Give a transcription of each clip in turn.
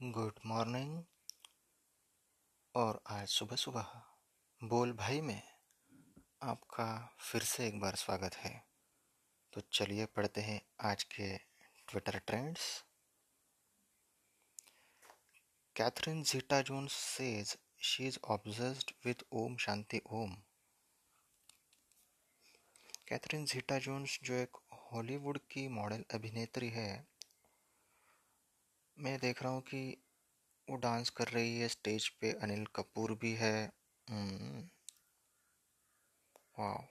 Good morning. और आज सुबह सुबह बोल भाई में आपका फिर से एक बार स्वागत है। तो चलिए पढ़ते हैं आज के Twitter trends Catherine Zeta Jones says she is obsessed with Om Shanti Om Catherine Zeta Jones जो एक हॉलीवुड की मॉडल अभिनेत्री है मैं देख रहा हूँ कि वो डांस कर रही है स्टेज पे अनिल कपूर भी है। हम्म, वाह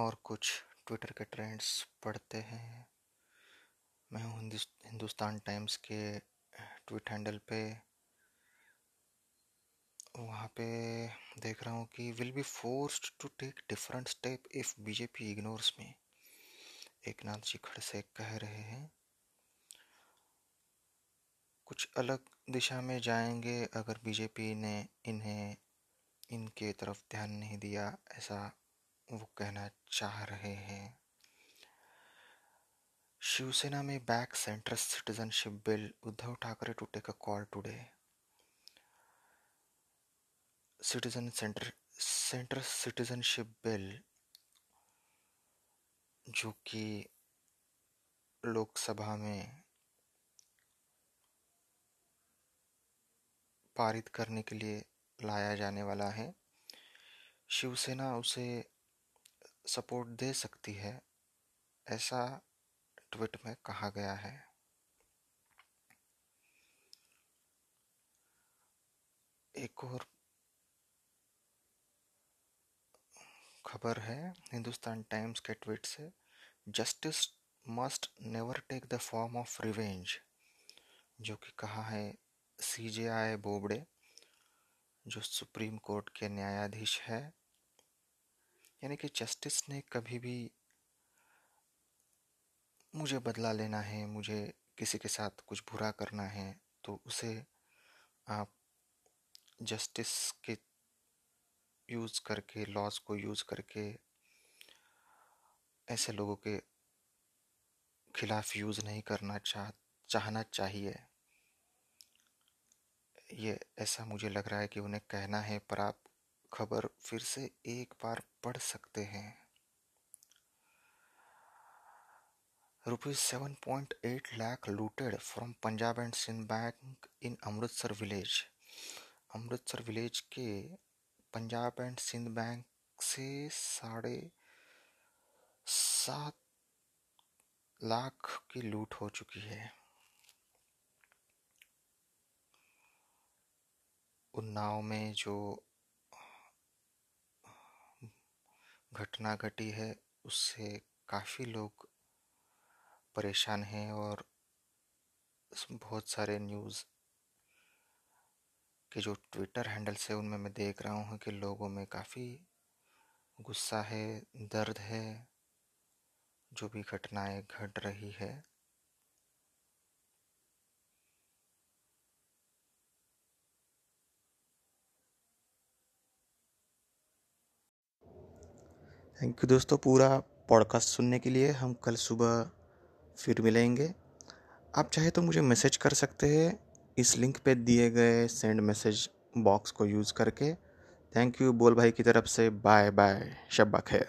और कुछ ट्विटर के ट्रेंड्स पढ़ते हैं। मैं हूँ हिंदुस्तान टाइम्स के ट्वीट हैंडल पे। वहाँ पे देख रहा हूँ कि will be forced to take different step if BJP ignores me Eknath ji Khadse कह रहे हैं। कुछ अलग दिशा में जाएँगे अगर बीजेपी ने इन्हें, इनके तरफ़ ध्यान नहीं दिया ऐसा वो कहना चाह रहे हैं। शिवसेना में back centre citizenship bill Uddhav Thackeray to take a call today citizen centre centre citizenship bill जो कि लोकसभा में पारित करने के लिए लाया जाने वाला है। शिवसेना उसे सपोर्ट दे सकती है, ऐसा ट्वीट में कहा गया है। एक और खबर है, हिंदुस्तान टाइम्स के ट्वीट से, justice must never take the form of revenge जो कि कहा है सी जे आई बोबड़े, जो सुप्रीम कोर्ट के न्यायाधीश है। यानी कि जस्टिस ने कभी भी मुझे बदला लेना है, मुझे किसी के साथ कुछ बुरा करना है तो उसे आप जस्टिस के यूज़ करके लॉज को यूज़ करके ऐसे लोगों के खिलाफ यूज़ नहीं करना चाह, चाहना चाहिए। ये ऐसा मुझे लग रहा है कि उन्हें कहना है, पर आप खबर फिर से एक बार पढ़ सकते हैं। Rupees seven point eight lakh looted from Punjab and Sind bank in Amritsar village. Amritsar village के पंजाब एंड सिंध बैंक से साढ़े सात लाख की लूट हो चुकी है। उन्नाव में जो घटना घटी है, उससे काफ़ी लोग परेशान हैं और बहुत सारे न्यूज़ के जो ट्विटर हैंडल्स है, उनमें मैं देख रहा हूँ कि लोगों में काफ़ी गुस्सा है, दर्द है, जो भी घटनाएँ घट रही है। थैंक यू दोस्तों पूरा पॉडकास्ट सुनने के लिए हम कल सुबह फिर मिलेंगे। आप चाहे तो मुझे मैसेज कर सकते हैं। इस लिंक पे दिए गए सेंड मैसेज बॉक्स को यूज़ करके। थैंक यू बोल भाई की तरफ़ से। बाय बाय शब्बा खैर।